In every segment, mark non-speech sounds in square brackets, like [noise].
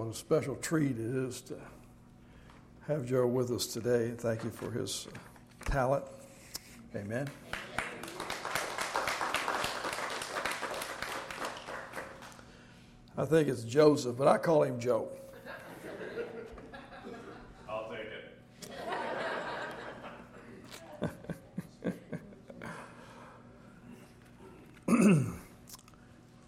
What a special treat it is to have Joe with us today. Thank you for his talent. Amen. I think it's Joseph, but I call him Joe. I'll take it. [laughs]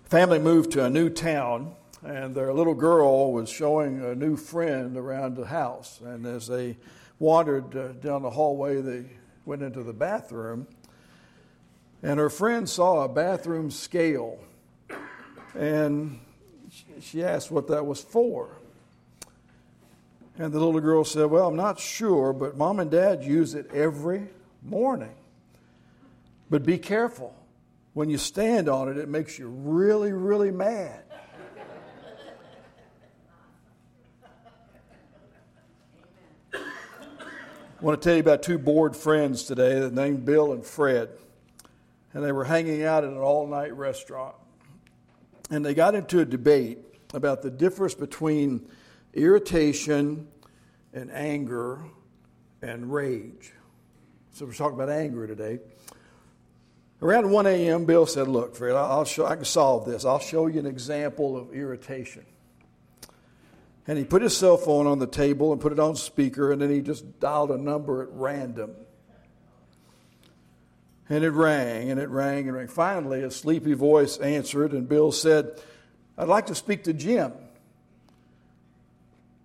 Family moved to a new town and their little girl was showing a new friend around the house. And as they wandered uh, down the hallway, they went into the bathroom, and her friend saw a bathroom scale, and she asked what that was for. And the little girl said, Well, I'm not sure, but mom and dad use it every morning. But be careful. When you stand on it, it makes you really, really mad. I want to tell you about two bored friends today named Bill and Fred. And they were hanging out at an all night restaurant. And they got into a debate about the difference between irritation and anger and rage. So we're talking about anger today. Around 1 a.m., Bill said, Look, Fred, I'll show, I can solve this. I'll show you an example of irritation. And he put his cell phone on the table and put it on speaker, and then he just dialed a number at random. And it rang and it rang and rang. Finally, a sleepy voice answered, and Bill said, I'd like to speak to Jim.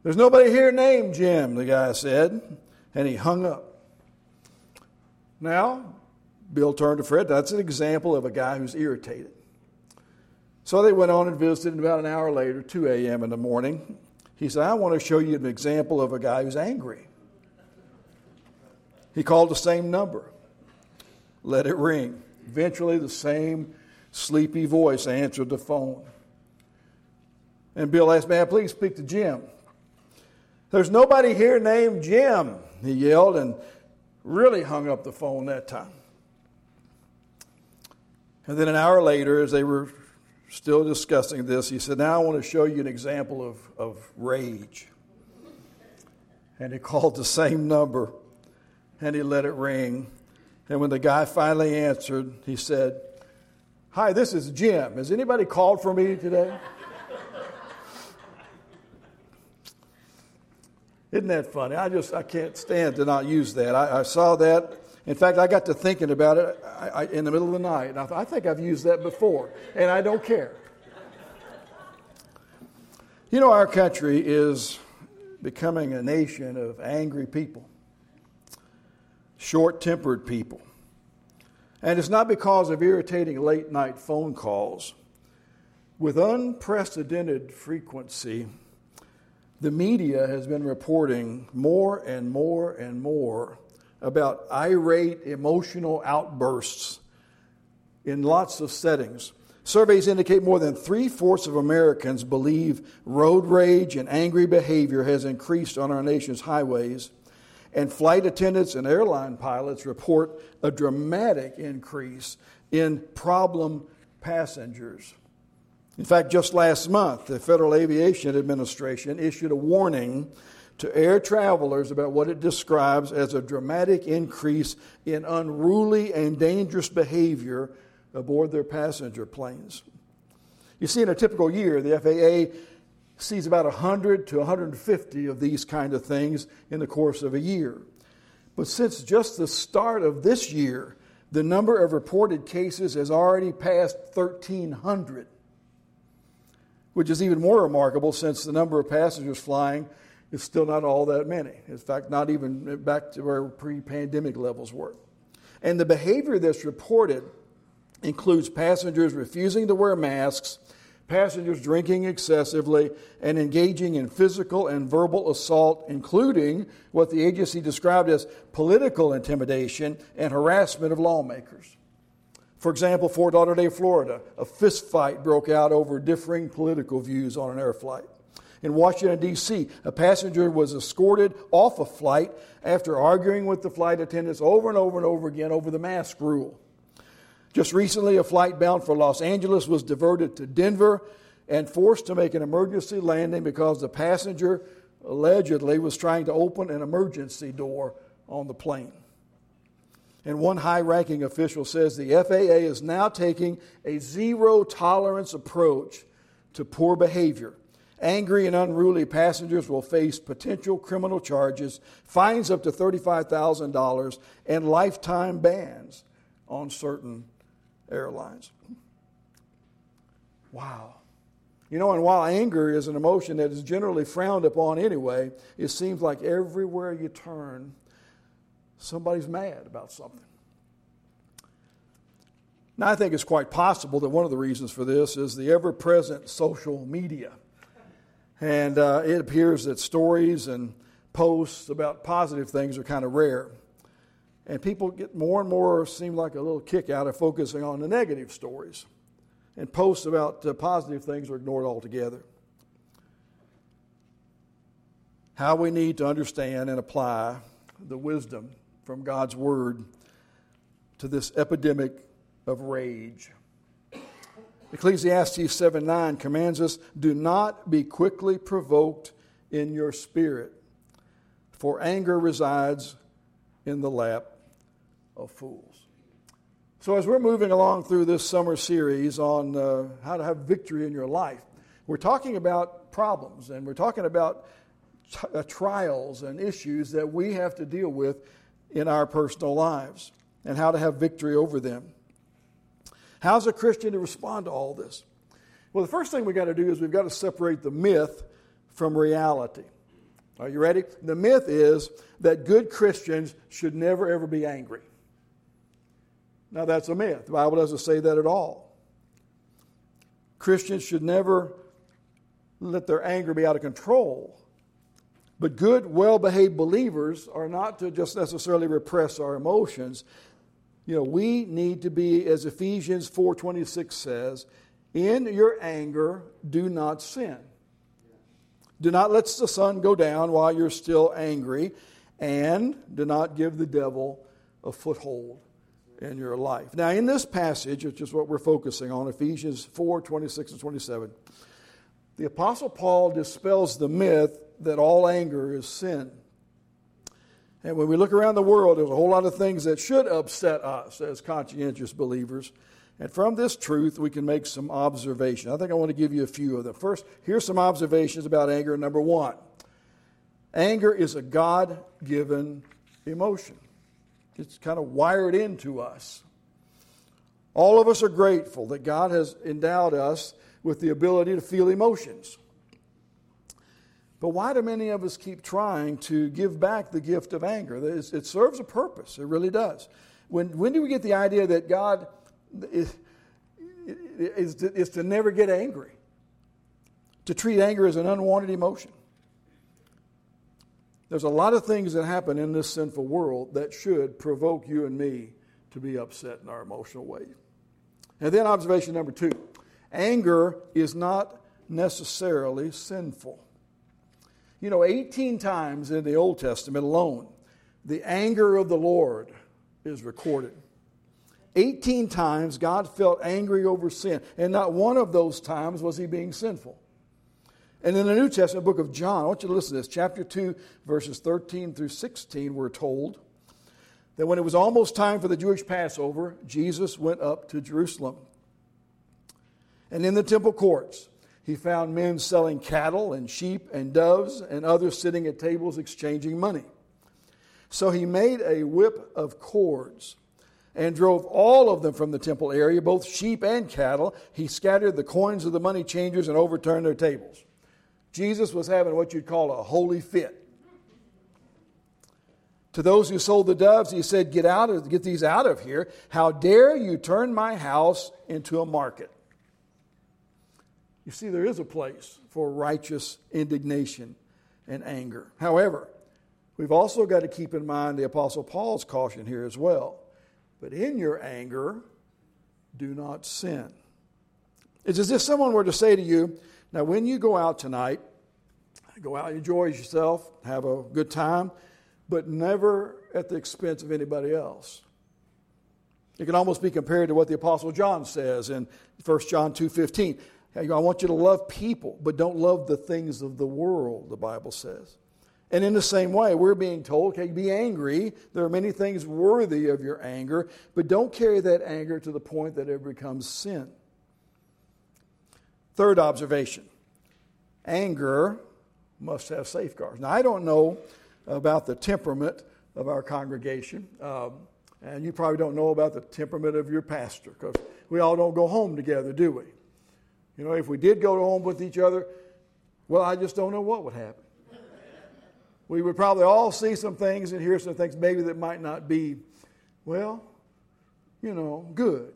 There's nobody here named Jim, the guy said, and he hung up. Now, Bill turned to Fred. That's an example of a guy who's irritated. So they went on and visited, and about an hour later, 2 a.m. in the morning, he said, I want to show you an example of a guy who's angry. He called the same number, let it ring. Eventually, the same sleepy voice answered the phone. And Bill asked, May I please speak to Jim? There's nobody here named Jim, he yelled, and really hung up the phone that time. And then an hour later, as they were still discussing this, he said, Now I want to show you an example of, of rage. And he [laughs] called the same number and he let it ring. And when the guy finally answered, he said, Hi, this is Jim. Has anybody called for me today? [laughs] Isn't that funny? I just I can't stand to not use that. I, I saw that in fact, I got to thinking about it I, I, in the middle of the night, and I I think I've used that before, and I don't care. You know, our country is becoming a nation of angry people, short tempered people. And it's not because of irritating late night phone calls. With unprecedented frequency, the media has been reporting more and more and more about irate emotional outbursts in lots of settings. Surveys indicate more than three fourths of Americans believe road rage and angry behavior has increased on our nation's highways. And flight attendants and airline pilots report a dramatic increase in problem passengers. In fact, just last month, the Federal Aviation Administration issued a warning to air travelers about what it describes as a dramatic increase in unruly and dangerous behavior aboard their passenger planes. You see, in a typical year, the FAA sees about 100 to 150 of these kind of things in the course of a year. But since just the start of this year, the number of reported cases has already passed 1,300, which is even more remarkable since the number of passengers flying it's still not all that many. In fact, not even back to where pre pandemic levels were. And the behavior that's reported includes passengers refusing to wear masks, passengers drinking excessively, and engaging in physical and verbal assault, including what the agency described as political intimidation and harassment of lawmakers. For example, Fort Lauderdale, Florida, a fistfight broke out over differing political views on an air flight. In Washington, D.C., a passenger was escorted off a flight after arguing with the flight attendants over and over and over again over the mask rule. Just recently, a flight bound for Los Angeles was diverted to Denver and forced to make an emergency landing because the passenger allegedly was trying to open an emergency door on the plane. And one high ranking official says the FAA is now taking a zero tolerance approach to poor behavior. Angry and unruly passengers will face potential criminal charges, fines up to $35,000, and lifetime bans on certain airlines. Wow. You know, and while anger is an emotion that is generally frowned upon anyway, it seems like everywhere you turn, somebody's mad about something. Now, I think it's quite possible that one of the reasons for this is the ever present social media. And uh, it appears that stories and posts about positive things are kind of rare. And people get more and more, seem like a little kick out of focusing on the negative stories. And posts about uh, positive things are ignored altogether. How we need to understand and apply the wisdom from God's Word to this epidemic of rage. Ecclesiastes 7 9 commands us do not be quickly provoked in your spirit, for anger resides in the lap of fools. So, as we're moving along through this summer series on uh, how to have victory in your life, we're talking about problems and we're talking about t- uh, trials and issues that we have to deal with in our personal lives and how to have victory over them. How's a Christian to respond to all this? Well, the first thing we've got to do is we've got to separate the myth from reality. Are you ready? The myth is that good Christians should never, ever be angry. Now, that's a myth. The Bible doesn't say that at all. Christians should never let their anger be out of control. But good, well behaved believers are not to just necessarily repress our emotions. You know, we need to be, as Ephesians 4.26 says, in your anger, do not sin. Do not let the sun go down while you're still angry, and do not give the devil a foothold in your life. Now, in this passage, which is what we're focusing on, Ephesians 4 26 and 27, the Apostle Paul dispels the myth that all anger is sin. And when we look around the world, there's a whole lot of things that should upset us as conscientious believers. And from this truth, we can make some observations. I think I want to give you a few of them. First, here's some observations about anger. Number one anger is a God given emotion. It's kind of wired into us. All of us are grateful that God has endowed us with the ability to feel emotions. But why do many of us keep trying to give back the gift of anger? It serves a purpose, it really does. When, when do we get the idea that God is, is, to, is to never get angry? To treat anger as an unwanted emotion? There's a lot of things that happen in this sinful world that should provoke you and me to be upset in our emotional way. And then, observation number two anger is not necessarily sinful. You know, 18 times in the Old Testament alone, the anger of the Lord is recorded. 18 times God felt angry over sin, and not one of those times was he being sinful. And in the New Testament book of John, I want you to listen to this, chapter 2, verses 13 through 16, we're told that when it was almost time for the Jewish Passover, Jesus went up to Jerusalem. And in the temple courts, he found men selling cattle and sheep and doves, and others sitting at tables exchanging money. So he made a whip of cords and drove all of them from the temple area, both sheep and cattle. He scattered the coins of the money changers and overturned their tables. Jesus was having what you'd call a holy fit. To those who sold the doves, he said, Get out of get these out of here. How dare you turn my house into a market? You see, there is a place for righteous indignation and anger. However, we've also got to keep in mind the Apostle Paul's caution here as well. But in your anger, do not sin. It's as if someone were to say to you, now, when you go out tonight, go out, enjoy yourself, have a good time, but never at the expense of anybody else. It can almost be compared to what the apostle John says in 1 John 2:15. I want you to love people, but don't love the things of the world, the Bible says. And in the same way, we're being told, okay, be angry. There are many things worthy of your anger, but don't carry that anger to the point that it becomes sin. Third observation anger must have safeguards. Now, I don't know about the temperament of our congregation, um, and you probably don't know about the temperament of your pastor because we all don't go home together, do we? You know, if we did go home with each other, well, I just don't know what would happen. We would probably all see some things and hear some things maybe that might not be, well, you know, good.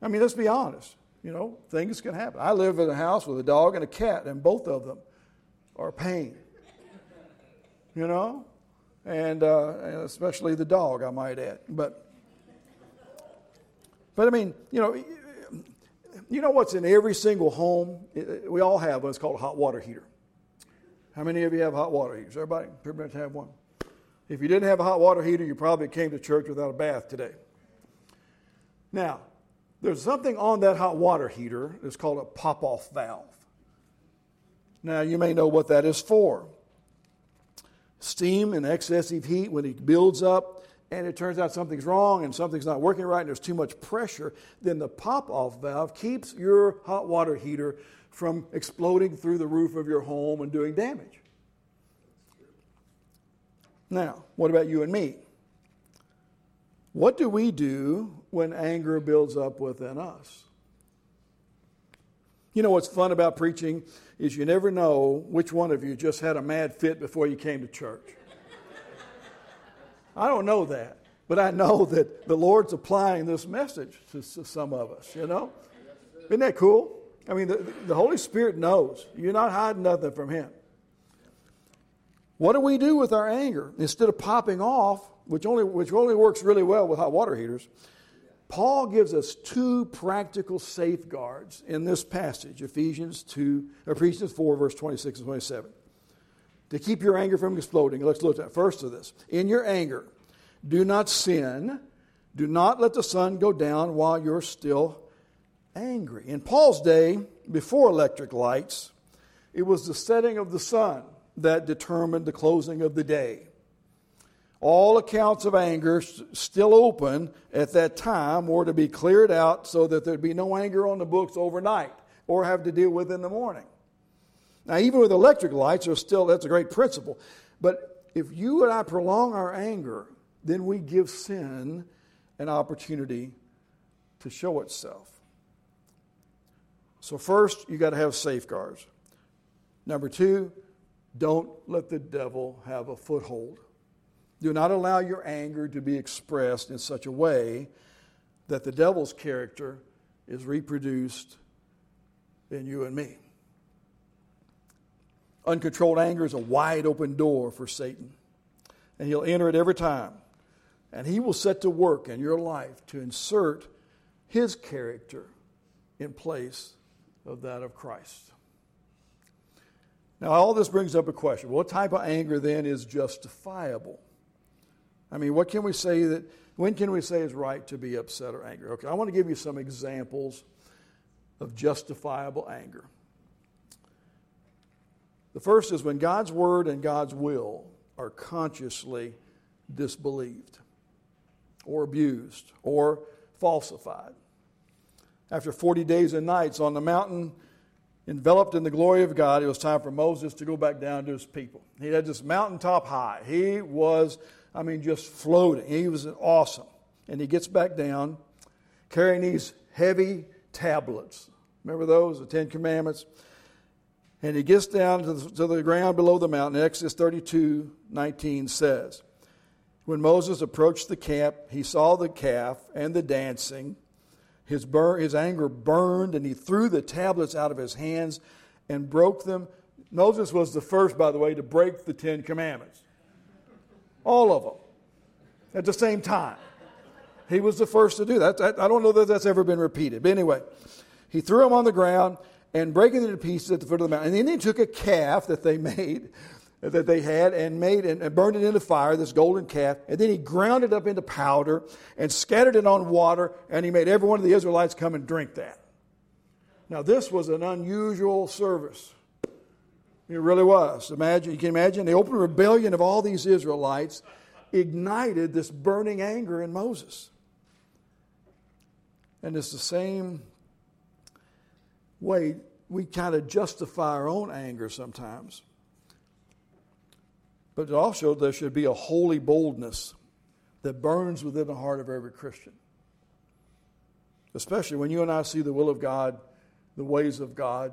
I mean, let's be honest. You know, things can happen. I live in a house with a dog and a cat, and both of them are pain. You know, and, uh, especially the dog, I might add. But, but I mean, you know, you know what's in every single home? We all have one. It's called a hot water heater. How many of you have hot water heaters? Everybody pretty much have one. If you didn't have a hot water heater, you probably came to church without a bath today. Now, there's something on that hot water heater that's called a pop off valve. Now, you may know what that is for. Steam and excessive heat, when it builds up and it turns out something's wrong and something's not working right and there's too much pressure, then the pop off valve keeps your hot water heater from exploding through the roof of your home and doing damage. Now, what about you and me? What do we do when anger builds up within us? You know what's fun about preaching is you never know which one of you just had a mad fit before you came to church. I don't know that, but I know [laughs] that the Lord's applying this message to, to some of us, you know? Isn't that cool? I mean, the, the Holy Spirit knows. You're not hiding nothing from Him. What do we do with our anger? Instead of popping off, which only, which only works really well with hot water heaters, Paul gives us two practical safeguards in this passage, Ephesians 2, uh, Ephesians 4, verse 26 and 27. To keep your anger from exploding, let's look at first of this. In your anger, do not sin. Do not let the sun go down while you're still angry. In Paul's day, before electric lights, it was the setting of the sun that determined the closing of the day. All accounts of anger still open at that time were to be cleared out so that there'd be no anger on the books overnight or have to deal with in the morning. Now, even with electric lights, are still that's a great principle. But if you and I prolong our anger, then we give sin an opportunity to show itself. So, first, you got to have safeguards. Number two, don't let the devil have a foothold. Do not allow your anger to be expressed in such a way that the devil's character is reproduced in you and me. Uncontrolled anger is a wide open door for Satan, and he'll enter it every time. And he will set to work in your life to insert his character in place of that of Christ. Now, all this brings up a question. What type of anger then is justifiable? I mean, what can we say that, when can we say is right to be upset or angry? Okay, I want to give you some examples of justifiable anger. The first is when God's word and God's will are consciously disbelieved or abused or falsified after 40 days and nights on the mountain, enveloped in the glory of God, it was time for Moses to go back down to his people. He had this mountaintop high. He was, I mean, just floating. He was awesome. And he gets back down carrying these heavy tablets. Remember those, the Ten Commandments? And he gets down to the, to the ground below the mountain. Exodus 32 19 says, When Moses approached the camp, he saw the calf and the dancing his, bur- his anger burned, and he threw the tablets out of his hands and broke them. Moses was the first, by the way, to break the Ten Commandments. All of them at the same time. He was the first to do that. I don't know that that's ever been repeated. But anyway, he threw them on the ground and breaking it into pieces at the foot of the mountain. And then he took a calf that they [laughs] made that they had and made and burned it in the fire, this golden calf, and then he ground it up into powder and scattered it on water, and he made every one of the Israelites come and drink that. Now, this was an unusual service. It really was. Imagine, you can imagine the open rebellion of all these Israelites ignited this burning anger in Moses. And it's the same way we kind of justify our own anger sometimes. But also, there should be a holy boldness that burns within the heart of every Christian. Especially when you and I see the will of God, the ways of God,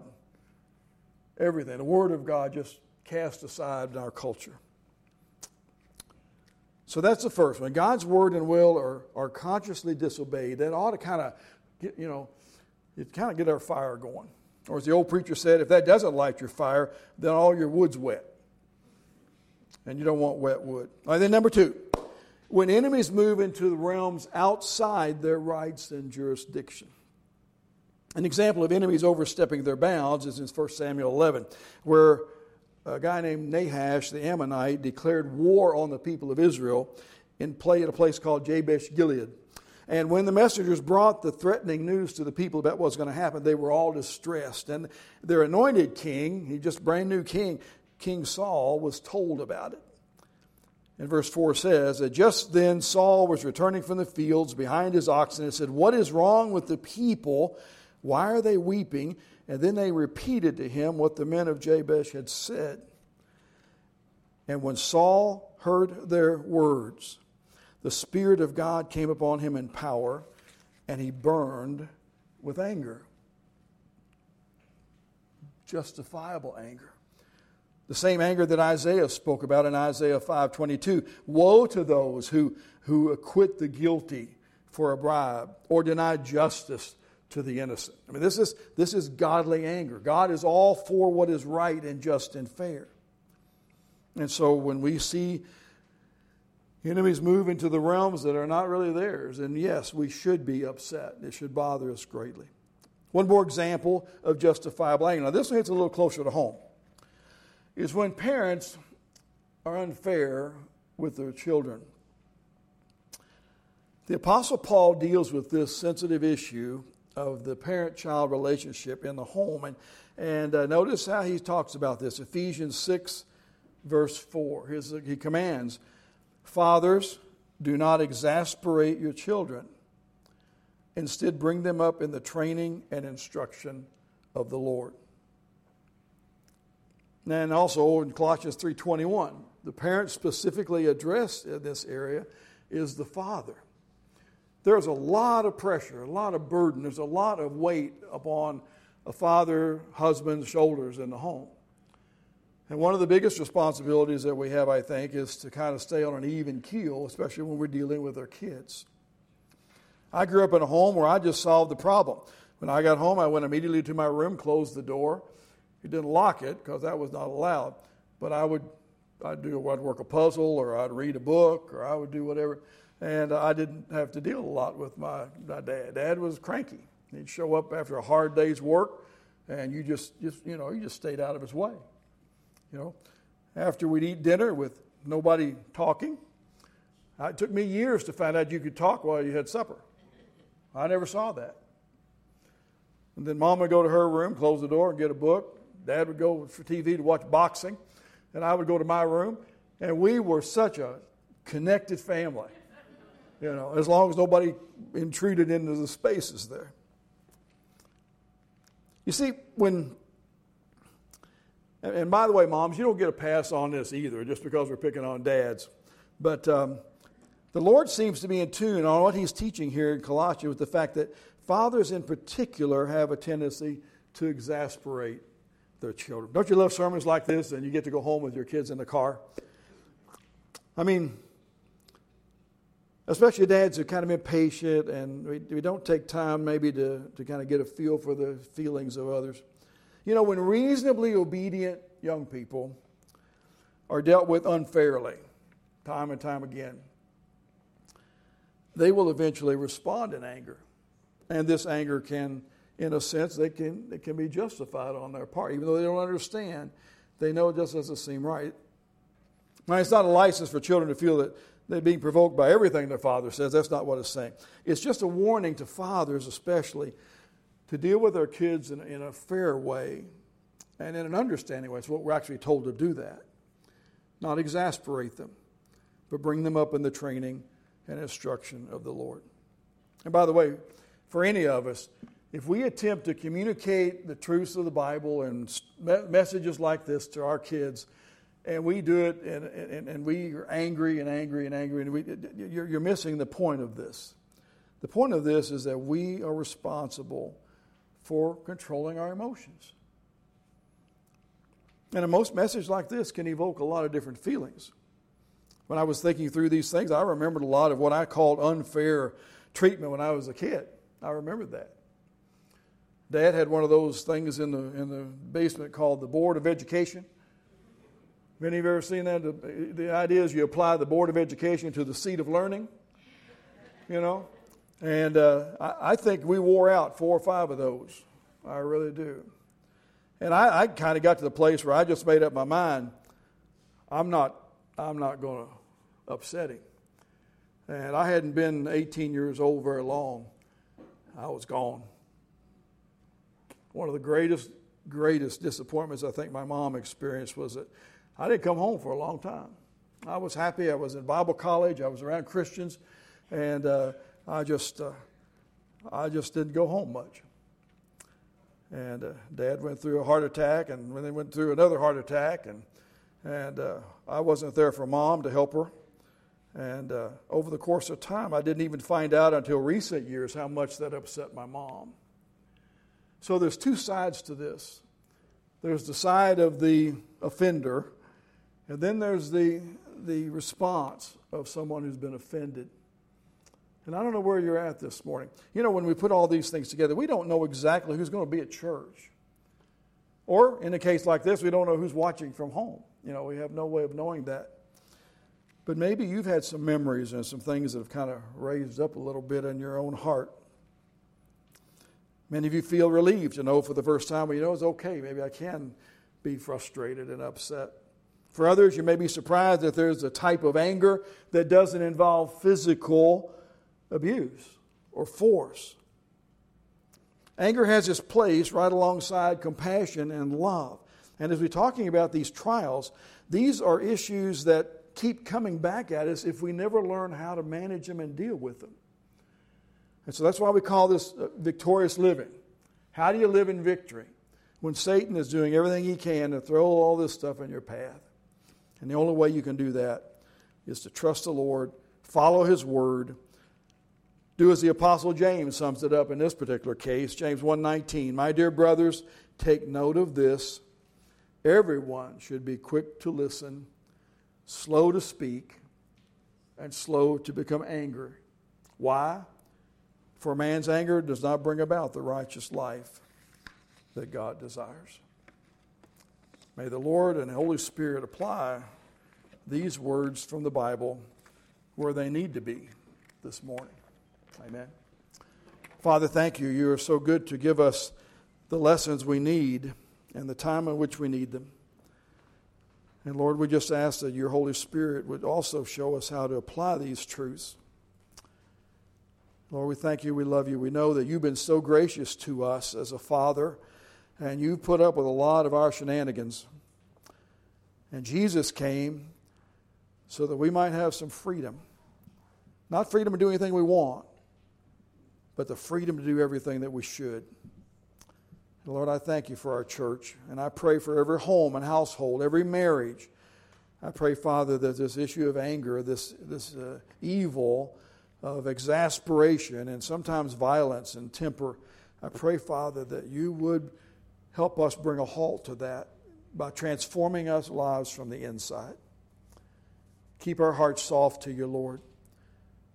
everything, the Word of God just cast aside in our culture. So that's the first one. God's word and will are, are consciously disobeyed. That ought to kind of you know, it kind of get our fire going. Or as the old preacher said, if that doesn't light your fire, then all your wood's wet. And you don't want wet wood. All right, then number two, when enemies move into the realms outside their rights and jurisdiction. An example of enemies overstepping their bounds is in 1 Samuel 11, where a guy named Nahash the Ammonite declared war on the people of Israel in play at a place called Jabesh Gilead. And when the messengers brought the threatening news to the people about what was going to happen, they were all distressed. And their anointed king, he just brand new king, King Saul, was told about it. And verse 4 says that just then Saul was returning from the fields behind his oxen and said, What is wrong with the people? Why are they weeping? And then they repeated to him what the men of Jabesh had said. And when Saul heard their words, the Spirit of God came upon him in power, and he burned with anger. Justifiable anger. The same anger that Isaiah spoke about in Isaiah 5:22. Woe to those who, who acquit the guilty for a bribe or deny justice to the innocent. I mean, this is, this is godly anger. God is all for what is right and just and fair. And so when we see enemies move into the realms that are not really theirs, and yes, we should be upset. It should bother us greatly. One more example of justifiable anger. Now, this one hits a little closer to home. Is when parents are unfair with their children. The Apostle Paul deals with this sensitive issue of the parent child relationship in the home. And, and uh, notice how he talks about this Ephesians 6, verse 4. His, he commands, Fathers, do not exasperate your children. Instead, bring them up in the training and instruction of the Lord. And also in Colossians 3:21, the parent specifically addressed in this area is the father there's a lot of pressure, a lot of burden, there's a lot of weight upon a father, husband's shoulders in the home. And one of the biggest responsibilities that we have, I think, is to kind of stay on an even keel, especially when we're dealing with our kids. I grew up in a home where I just solved the problem. When I got home, I went immediately to my room, closed the door. He didn't lock it because that was not allowed. But I would, I'd do, I'd work a puzzle, or I'd read a book, or I would do whatever. And I didn't have to deal a lot with my, my dad. Dad was cranky. He'd show up after a hard day's work, and you just, just, you know, you just stayed out of his way. You know, after we'd eat dinner with nobody talking, uh, it took me years to find out you could talk while you had supper. I never saw that. And then mom would go to her room, close the door, and get a book. Dad would go for TV to watch boxing, and I would go to my room. And we were such a connected family. You know, as long as nobody intruded into the spaces there. You see, when, and by the way, moms, you don't get a pass on this either, just because we're picking on dads. But um, the Lord seems to be in tune on what He's teaching here in Colossians with the fact that fathers in particular have a tendency to exasperate their children. Don't you love sermons like this and you get to go home with your kids in the car? I mean, especially dads who are kind of impatient and we, we don't take time maybe to, to kind of get a feel for the feelings of others. You know, when reasonably obedient young people are dealt with unfairly, time and time again, they will eventually respond in anger. And this anger can, in a sense, they can, it can be justified on their part. Even though they don't understand, they know it just doesn't seem right. Now, it's not a license for children to feel that they're being provoked by everything their father says. That's not what it's saying. It's just a warning to fathers, especially, to deal with our kids in, in a fair way and in an understanding way. It's what we're actually told to do that. Not exasperate them, but bring them up in the training and instruction of the Lord. And by the way, for any of us, if we attempt to communicate the truths of the Bible and messages like this to our kids, and we do it and, and, and we are angry and angry and angry, and we, you're, you're missing the point of this. The point of this is that we are responsible for controlling our emotions. And a most message like this can evoke a lot of different feelings. When I was thinking through these things, I remembered a lot of what I called unfair treatment when I was a kid. I remembered that. Dad had one of those things in the, in the basement called the Board of Education. Have any of you ever seen that? The, the idea is you apply the Board of Education to the seat of learning, you know? And uh, I, I, think we wore out four or five of those. I really do. And I, I kind of got to the place where I just made up my mind I'm not, I'm not going to upset him. And I hadn't been 18 years old very long. I was gone. One of the greatest, greatest disappointments I think my mom experienced was that I didn't come home for a long time. I was happy. I was in Bible college. I was around Christians, and uh, I just, uh, I just didn't go home much. And uh, Dad went through a heart attack, and then they went through another heart attack, and and uh, I wasn't there for Mom to help her. And uh, over the course of time, I didn't even find out until recent years how much that upset my mom. So there's two sides to this. There's the side of the offender, and then there's the the response of someone who's been offended. And I don't know where you're at this morning. You know, when we put all these things together, we don't know exactly who's going to be at church. Or in a case like this, we don't know who's watching from home. You know, we have no way of knowing that. But maybe you've had some memories and some things that have kind of raised up a little bit in your own heart. Many of you feel relieved to know for the first time, well, you know, it's okay. Maybe I can be frustrated and upset. For others, you may be surprised that there's a type of anger that doesn't involve physical abuse or force. Anger has its place right alongside compassion and love. And as we're talking about these trials, these are issues that keep coming back at us if we never learn how to manage them and deal with them. And so that's why we call this uh, victorious living. How do you live in victory? When Satan is doing everything he can to throw all this stuff in your path. And the only way you can do that is to trust the Lord, follow his word, do as the apostle James sums it up in this particular case, James 1:19. My dear brothers, take note of this. Everyone should be quick to listen, slow to speak, and slow to become angry. Why? For man's anger does not bring about the righteous life that God desires. May the Lord and the Holy Spirit apply these words from the Bible where they need to be this morning. Amen. Father, thank you. You are so good to give us the lessons we need and the time in which we need them. And Lord, we just ask that your Holy Spirit would also show us how to apply these truths. Lord, we thank you. We love you. We know that you've been so gracious to us as a father, and you've put up with a lot of our shenanigans. And Jesus came so that we might have some freedom. Not freedom to do anything we want, but the freedom to do everything that we should. Lord, I thank you for our church, and I pray for every home and household, every marriage. I pray, Father, that this issue of anger, this, this uh, evil of exasperation and sometimes violence and temper, I pray, Father, that you would help us bring a halt to that by transforming us lives from the inside. Keep our hearts soft to you, Lord.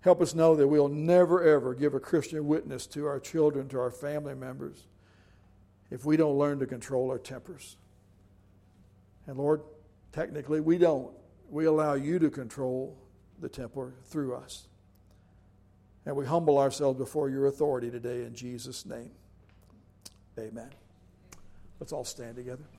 Help us know that we'll never, ever give a Christian witness to our children, to our family members, if we don't learn to control our tempers. And Lord, technically we don't. We allow you to control the temper through us. And we humble ourselves before your authority today in Jesus' name. Amen. Let's all stand together.